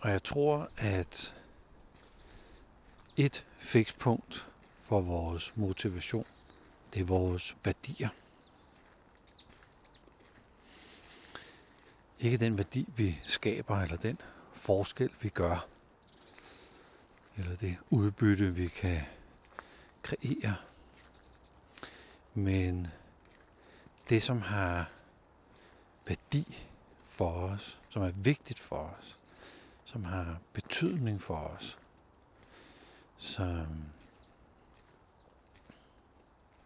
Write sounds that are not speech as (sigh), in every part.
Og jeg tror, at et fikspunkt for vores motivation, det er vores værdier. Ikke den værdi, vi skaber, eller den forskel, vi gør, eller det udbytte, vi kan kreere, men det, som har værdi for os, som er vigtigt for os, som har betydning for os, Så øhm,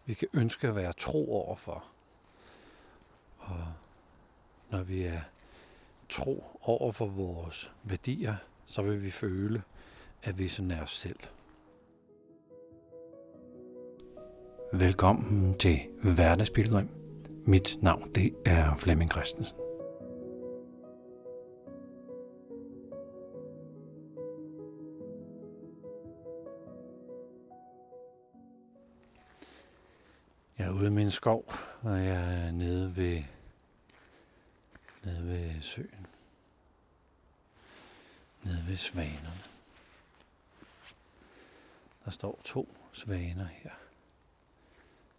vi kan ønske at være tro over for. Og når vi er tro over for vores værdier, så vil vi føle, at vi er os selv. Velkommen til Hverdagsbilledrøm. Mit navn det er Flemming Christensen. Jeg er ude i min skov, og jeg er nede ved, nede ved søen. Nede ved svanerne. Der står to svaner her.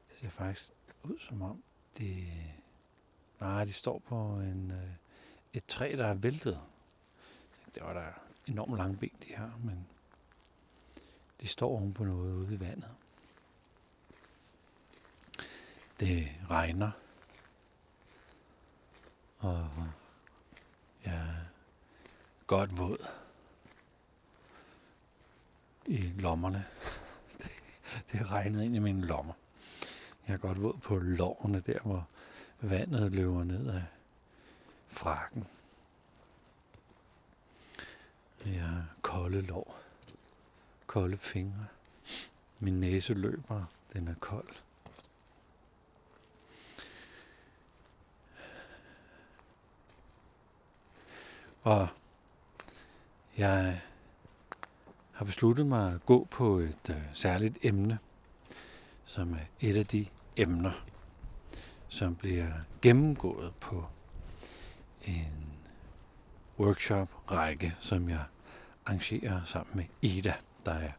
Det ser faktisk ud som om, de... Nej, de står på en, øh, et træ, der er væltet. Det var der enormt lange ben, de har, men de står oven på noget ude i vandet. Det regner. Og jeg er godt våd i lommerne. (laughs) Det, det regnede ind i mine lommer. Jeg er godt våd på lårene der, hvor vandet løber ned af frakken. Jeg har kolde lår. Kolde fingre. Min næse løber. Den er kold. Og jeg har besluttet mig at gå på et øh, særligt emne, som er et af de emner, som bliver gennemgået på en workshop-række, som jeg arrangerer sammen med Ida, der er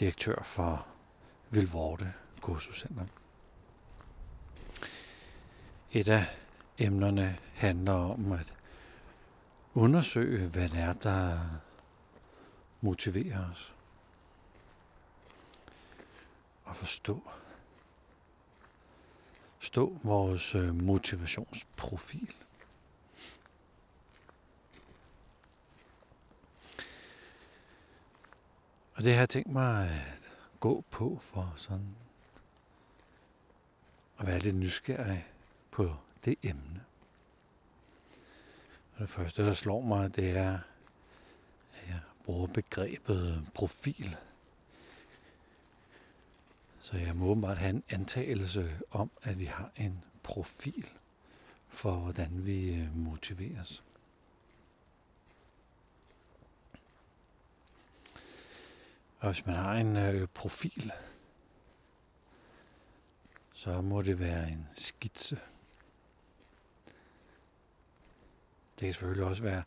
direktør for Vilvorte Kursuscenter. Et af emnerne handler om at undersøge, hvad det er, der motiverer os. Og forstå. Stå vores øh, motivationsprofil. Og det har jeg tænkt mig at gå på for sådan at være lidt nysgerrig på det emne. Og det første, der slår mig, det er, at jeg bruger begrebet profil. Så jeg må åbenbart have en antagelse om, at vi har en profil for, hvordan vi øh, motiveres. Og hvis man har en øh, profil, så må det være en skitse. Det kan selvfølgelig også være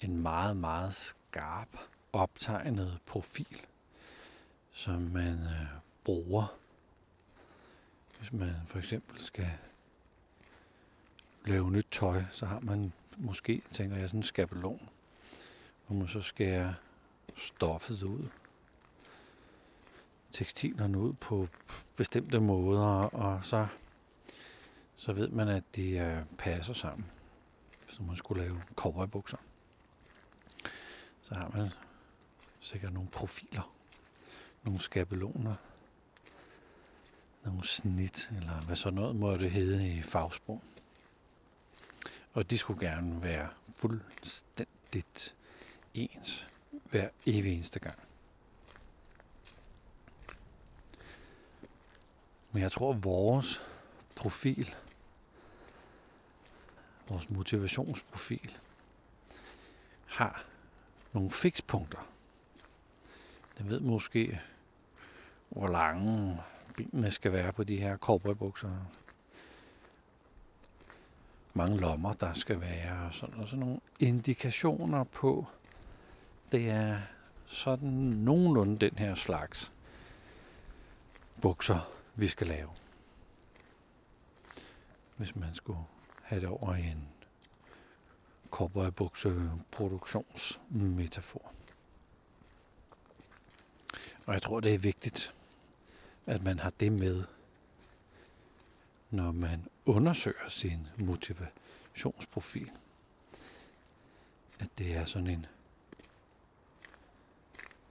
en meget, meget skarp optegnet profil, som man øh, bruger, hvis man for eksempel skal lave nyt tøj, så har man måske, tænker jeg, sådan en skabelon, hvor man så skærer stoffet ud, tekstilerne ud på bestemte måder, og så, så ved man, at de øh, passer sammen som man skulle lave cowboybukser. Så har man sikkert nogle profiler, nogle skabeloner, nogle snit, eller hvad så noget måtte hedde i fagsprog. Og de skulle gerne være fuldstændigt ens hver evig eneste gang. Men jeg tror, at vores profil vores motivationsprofil, har nogle fikspunkter. Den ved måske, hvor lange benene skal være på de her cowboybukser. Mange lommer, der skal være, og sådan, og sådan nogle indikationer på, det er sådan nogenlunde den her slags bukser, vi skal lave. Hvis man skulle have det over i en cowboybukse produktionsmetafor. Og jeg tror, det er vigtigt, at man har det med, når man undersøger sin motivationsprofil. At det er sådan en,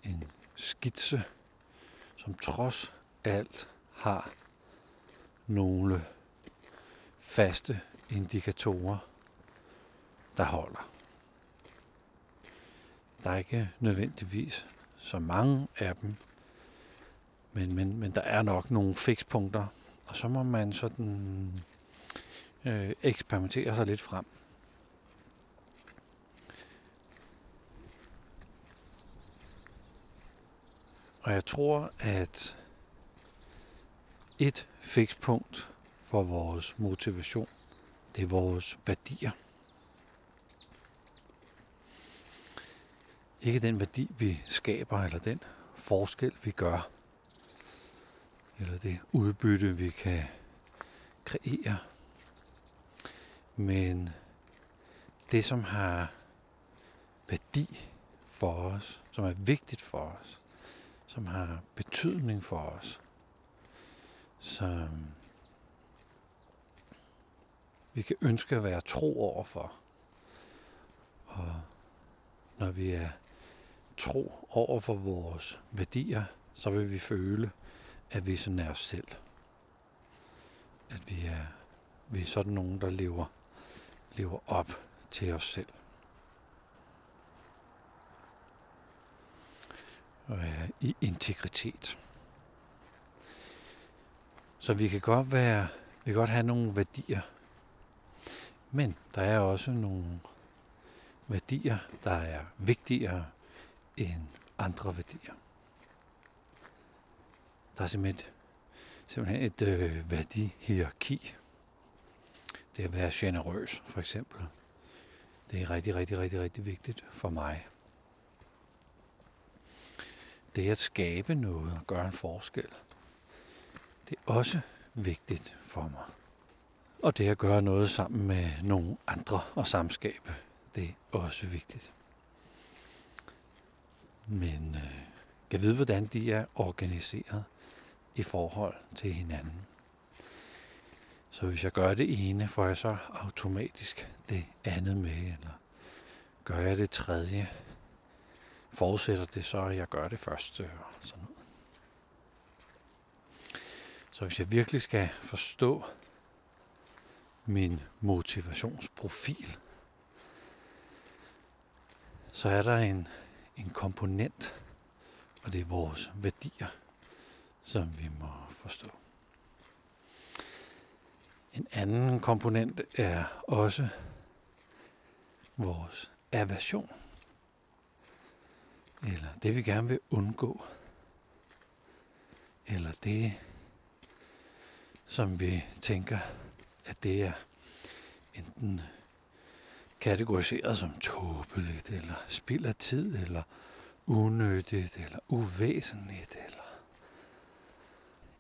en skitse, som trods alt har nogle faste indikatorer, der holder. Der er ikke nødvendigvis så mange af dem, men, men, men der er nok nogle fikspunkter, og så må man sådan øh, eksperimentere sig lidt frem. Og jeg tror, at et fikspunkt for vores motivation, det er vores værdier. Ikke den værdi, vi skaber, eller den forskel, vi gør, eller det udbytte, vi kan kreere. Men det, som har værdi for os, som er vigtigt for os, som har betydning for os, som vi kan ønske at være tro overfor. Og når vi er tro over for vores værdier, så vil vi føle, at vi er sådan er os selv. At vi er, vi er sådan nogen, der lever, lever op til os selv. Og er i integritet. Så vi kan godt være, vi kan godt have nogle værdier, men der er også nogle værdier, der er vigtigere end andre værdier. Der er simpelthen, simpelthen et øh, værdihierarki. Det at være generøs, for eksempel. Det er rigtig, rigtig, rigtig, rigtig vigtigt for mig. Det at skabe noget og gøre en forskel, det er også vigtigt for mig. Og det at gøre noget sammen med nogle andre og samskabe, det er også vigtigt. Men øh, jeg ved, hvordan de er organiseret i forhold til hinanden. Så hvis jeg gør det ene, får jeg så automatisk det andet med, eller gør jeg det tredje, forudsætter det så, at jeg gør det første og sådan noget. Så hvis jeg virkelig skal forstå min motivationsprofil, så er der en, en komponent, og det er vores værdier, som vi må forstå. En anden komponent er også vores aversion. Eller det vi gerne vil undgå. Eller det, som vi tænker, at det er enten kategoriseret som tåbeligt, eller spild af tid, eller unødigt, eller uvæsentligt, eller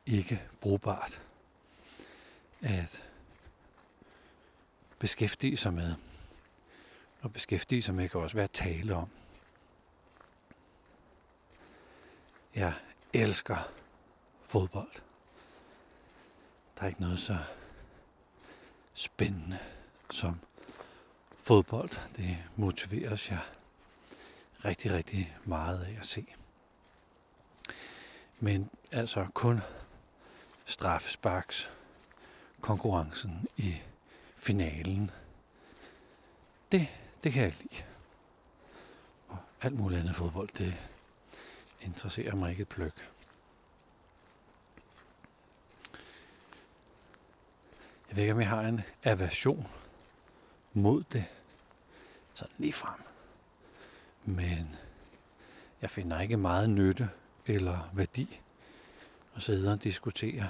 ikke brugbart at beskæftige sig med. Og beskæftige sig med kan også være at tale om. Jeg elsker fodbold. Der er ikke noget så spændende som fodbold. Det motiveres jeg rigtig, rigtig meget af at se. Men altså kun straffesparks konkurrencen i finalen. Det, det kan jeg lide. Og alt muligt andet fodbold, det interesserer mig ikke et pløk. Jeg ved ikke, om jeg har en aversion mod det. Sådan lige frem. Men jeg finder ikke meget nytte eller værdi at sidde og diskutere,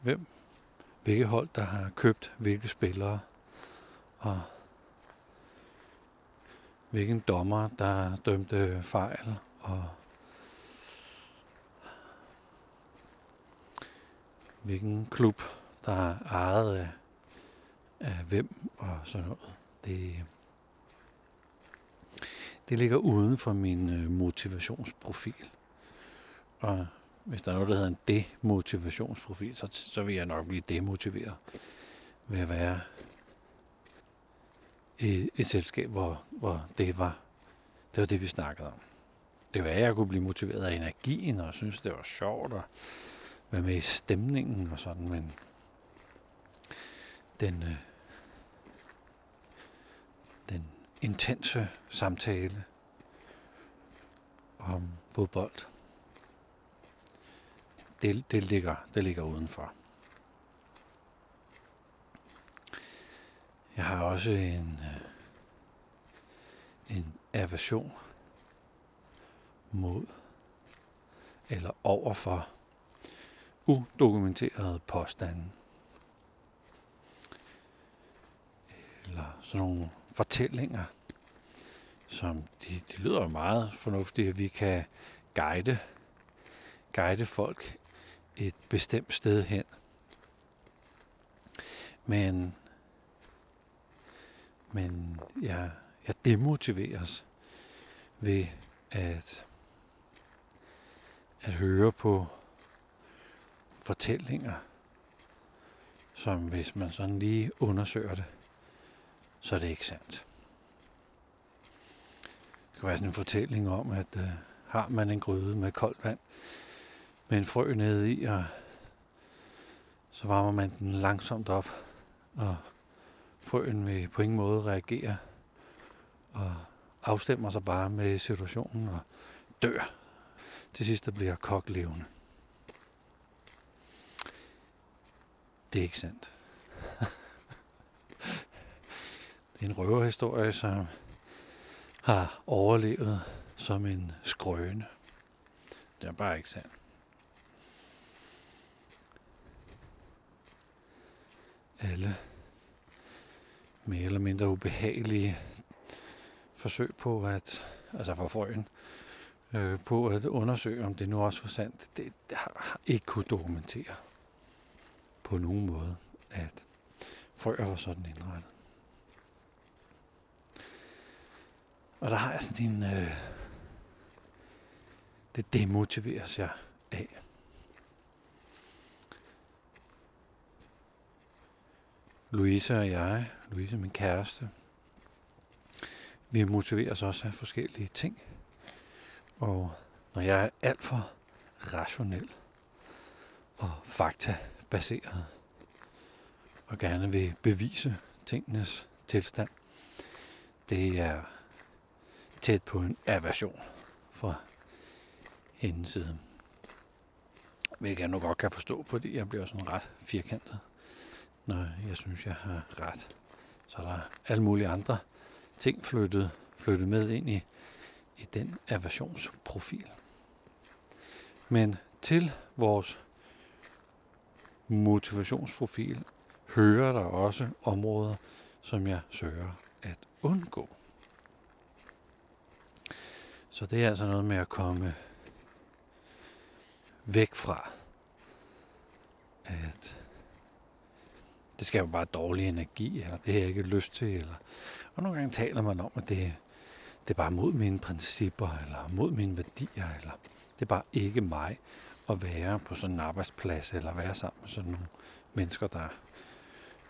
hvem, hvilke hold, der har købt hvilke spillere, og hvilken dommer, der dømte fejl, og hvilken klub, der er ejet af, af hvem og sådan noget. Det, det ligger uden for min øh, motivationsprofil. Og hvis der er noget, der hedder en demotivationsprofil, så, så vil jeg nok blive demotiveret ved at være i et selskab, hvor, hvor det var det var det, vi snakkede om. Det var, at jeg kunne blive motiveret af energien, og synes, det var sjovt og være med i stemningen og sådan, men den, øh, den intense samtale om fodbold, det, det, ligger, det ligger udenfor. Jeg har også en, øh, en aversion mod eller overfor udokumenterede påstande. Eller sådan nogle fortællinger, som de, de lyder meget fornuftige, at vi kan guide, guide folk et bestemt sted hen. Men, men jeg, jeg demotiveres ved at, at høre på fortællinger, som hvis man sådan lige undersøger det, så er det ikke sandt. Det kan være sådan en fortælling om, at øh, har man en gryde med koldt vand, med en frø nede i, og så varmer man den langsomt op, og frøen vil på ingen måde reagere, og afstemmer sig bare med situationen og dør. Til sidst der bliver kok levende. Det er ikke sandt. det er en røverhistorie, som har overlevet som en skrøne. Det er bare ikke sandt. Alle mere eller mindre ubehagelige forsøg på at, altså for frøen, øh, på at undersøge, om det nu også var sandt, det, det har ikke kunne dokumentere på nogen måde, at frøer var sådan indrettet. Og der har jeg sådan en... Øh, det demotiveres jeg af. Louise og jeg, Louise min kæreste, vi motiveres også af forskellige ting. Og når jeg er alt for rationel og fakta baseret og gerne vil bevise tingenes tilstand, det er tæt på en aversion fra hendes side. Hvilket jeg nu godt kan forstå, fordi jeg bliver sådan ret firkantet, når jeg synes, jeg har ret. Så er der alle mulige andre ting flyttet, flyttet med ind i, i den aversionsprofil. Men til vores motivationsprofil hører der også områder, som jeg søger at undgå. Så det er altså noget med at komme væk fra, at det skal jo bare dårlig energi, eller det har jeg ikke lyst til, eller og nogle gange taler man om, at det, det er bare mod mine principper, eller mod mine værdier, eller det er bare ikke mig at være på sådan en arbejdsplads, eller være sammen med sådan nogle mennesker, der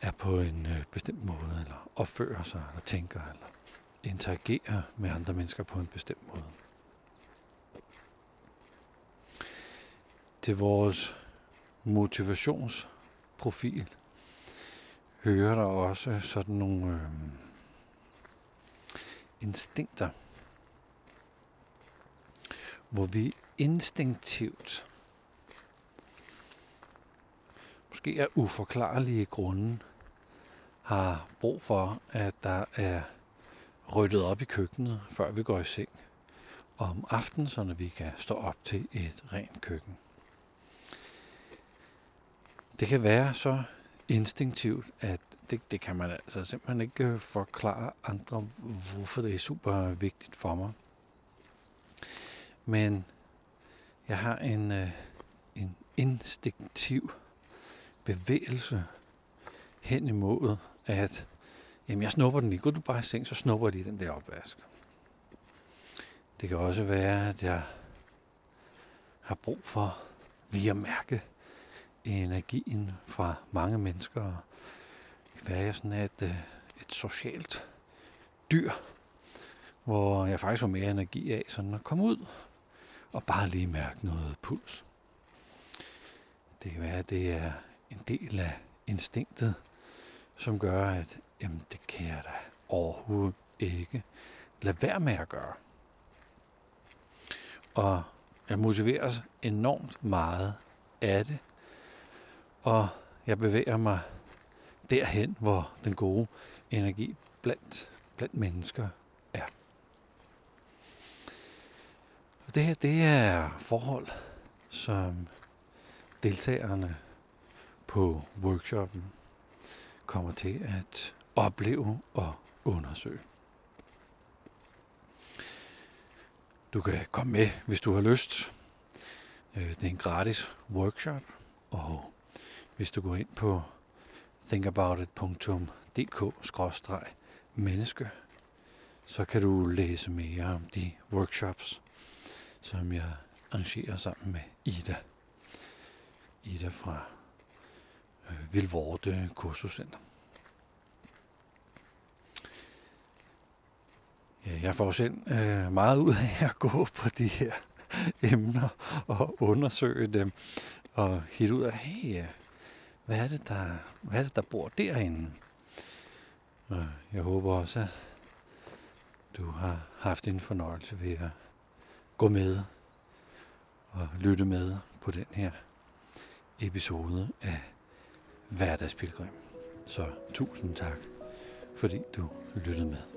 er på en øh, bestemt måde, eller opfører sig, eller tænker, eller interagerer med andre mennesker på en bestemt måde. Til vores motivationsprofil hører der også sådan nogle øh, instinkter, hvor vi instinktivt, måske af uforklarlige grunde, har brug for, at der er ryddet op i køkkenet, før vi går i seng om aftenen, så vi kan stå op til et rent køkken. Det kan være så instinktivt, at det, det kan man altså simpelthen ikke øh, forklare andre, hvorfor det er super vigtigt for mig. Men jeg har en, øh, en instinktiv bevægelse hen imod, at jamen, jeg snupper den lige. Går du bare i seng, så snupper de den der opvask. Det kan også være, at jeg har brug for via at mærke energien fra mange mennesker. Det kan være, at jeg sådan et, øh, et socialt dyr, hvor jeg faktisk får mere energi af sådan at komme ud og bare lige mærke noget puls. Det kan være, at det er en del af instinktet, som gør, at jamen, det kan jeg da overhovedet ikke lade være med at gøre. Og jeg motiveres enormt meget af det, og jeg bevæger mig derhen, hvor den gode energi blandt, blandt mennesker er. Og det her, det er forhold, som deltagerne på workshoppen kommer til at opleve og undersøge. Du kan komme med, hvis du har lyst. Øh, det er en gratis workshop, og hvis du går ind på thinkaboutit.dk-menneske, så kan du læse mere om de workshops, som jeg arrangerer sammen med Ida. Ida fra Vilvorte Kursuscenter. Ja, jeg får selv øh, meget ud af at gå på de her emner og undersøge dem og hitte ud af, hey, øh, hvad er det, der, hvad er det, der bor derinde? Og jeg håber også, at du har haft en fornøjelse ved at gå med og lytte med på den her episode af Hverdagspilgrim. Så tusind tak, fordi du lyttede med.